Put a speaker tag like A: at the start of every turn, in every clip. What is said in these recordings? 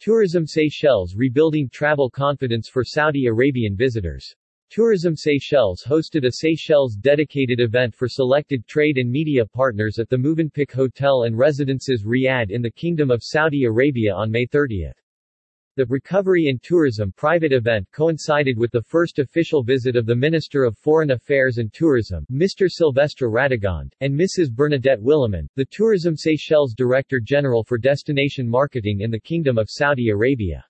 A: Tourism Seychelles rebuilding travel confidence for Saudi Arabian visitors. Tourism Seychelles hosted a Seychelles dedicated event for selected trade and media partners at the Movenpick Hotel and Residences Riyadh in the Kingdom of Saudi Arabia on May 30. The Recovery in Tourism private event coincided with the first official visit of the Minister of Foreign Affairs and Tourism, Mr. Sylvester Radegonde, and Mrs. Bernadette Willemin, the Tourism Seychelles Director General for Destination Marketing in the Kingdom of Saudi Arabia.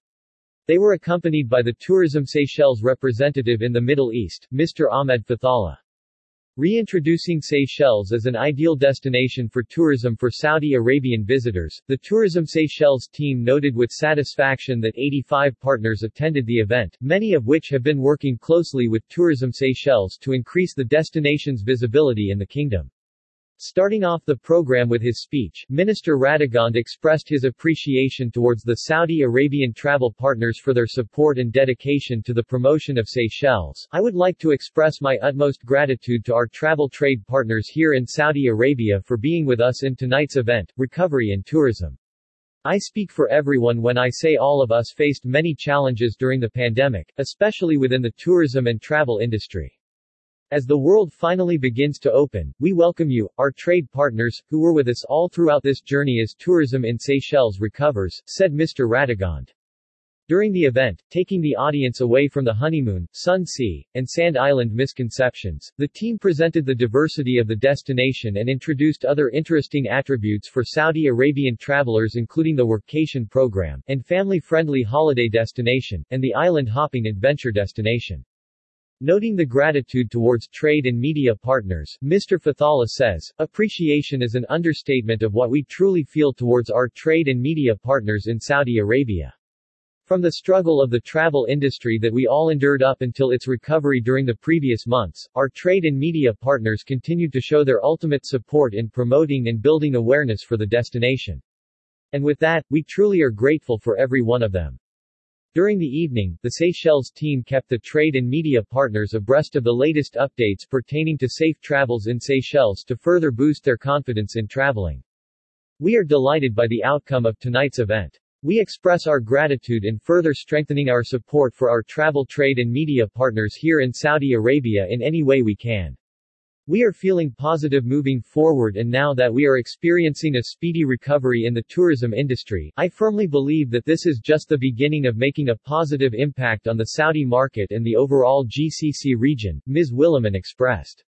A: They were accompanied by the Tourism Seychelles representative in the Middle East, Mr. Ahmed Fathallah. Reintroducing Seychelles as an ideal destination for tourism for Saudi Arabian visitors, the Tourism Seychelles team noted with satisfaction that 85 partners attended the event, many of which have been working closely with Tourism Seychelles to increase the destination's visibility in the kingdom. Starting off the program with his speech, Minister Radegonde expressed his appreciation towards the Saudi Arabian travel partners for their support and dedication to the promotion of Seychelles. I would like to express my utmost gratitude to our travel trade partners here in Saudi Arabia for being with us in tonight's event, Recovery and Tourism. I speak for everyone when I say all of us faced many challenges during the pandemic, especially within the tourism and travel industry. As the world finally begins to open, we welcome you, our trade partners, who were with us all throughout this journey as tourism in Seychelles recovers, said Mr. Radegonde. During the event, taking the audience away from the honeymoon, sun sea, and sand island misconceptions, the team presented the diversity of the destination and introduced other interesting attributes for Saudi Arabian travelers including the workation program, and family-friendly holiday destination, and the island-hopping adventure destination. Noting the gratitude towards trade and media partners, Mr. Fathallah says, appreciation is an understatement of what we truly feel towards our trade and media partners in Saudi Arabia. From the struggle of the travel industry that we all endured up until its recovery during the previous months, our trade and media partners continued to show their ultimate support in promoting and building awareness for the destination. And with that, we truly are grateful for every one of them. During the evening, the Seychelles team kept the trade and media partners abreast of the latest updates pertaining to safe travels in Seychelles to further boost their confidence in traveling. We are delighted by the outcome of tonight's event. We express our gratitude in further strengthening our support for our travel trade and media partners here in Saudi Arabia in any way we can. We are feeling positive moving forward and now that we are experiencing a speedy recovery in the tourism industry, I firmly believe that this is just the beginning of making a positive impact on the Saudi market and the overall GCC region, Ms. Willemin expressed.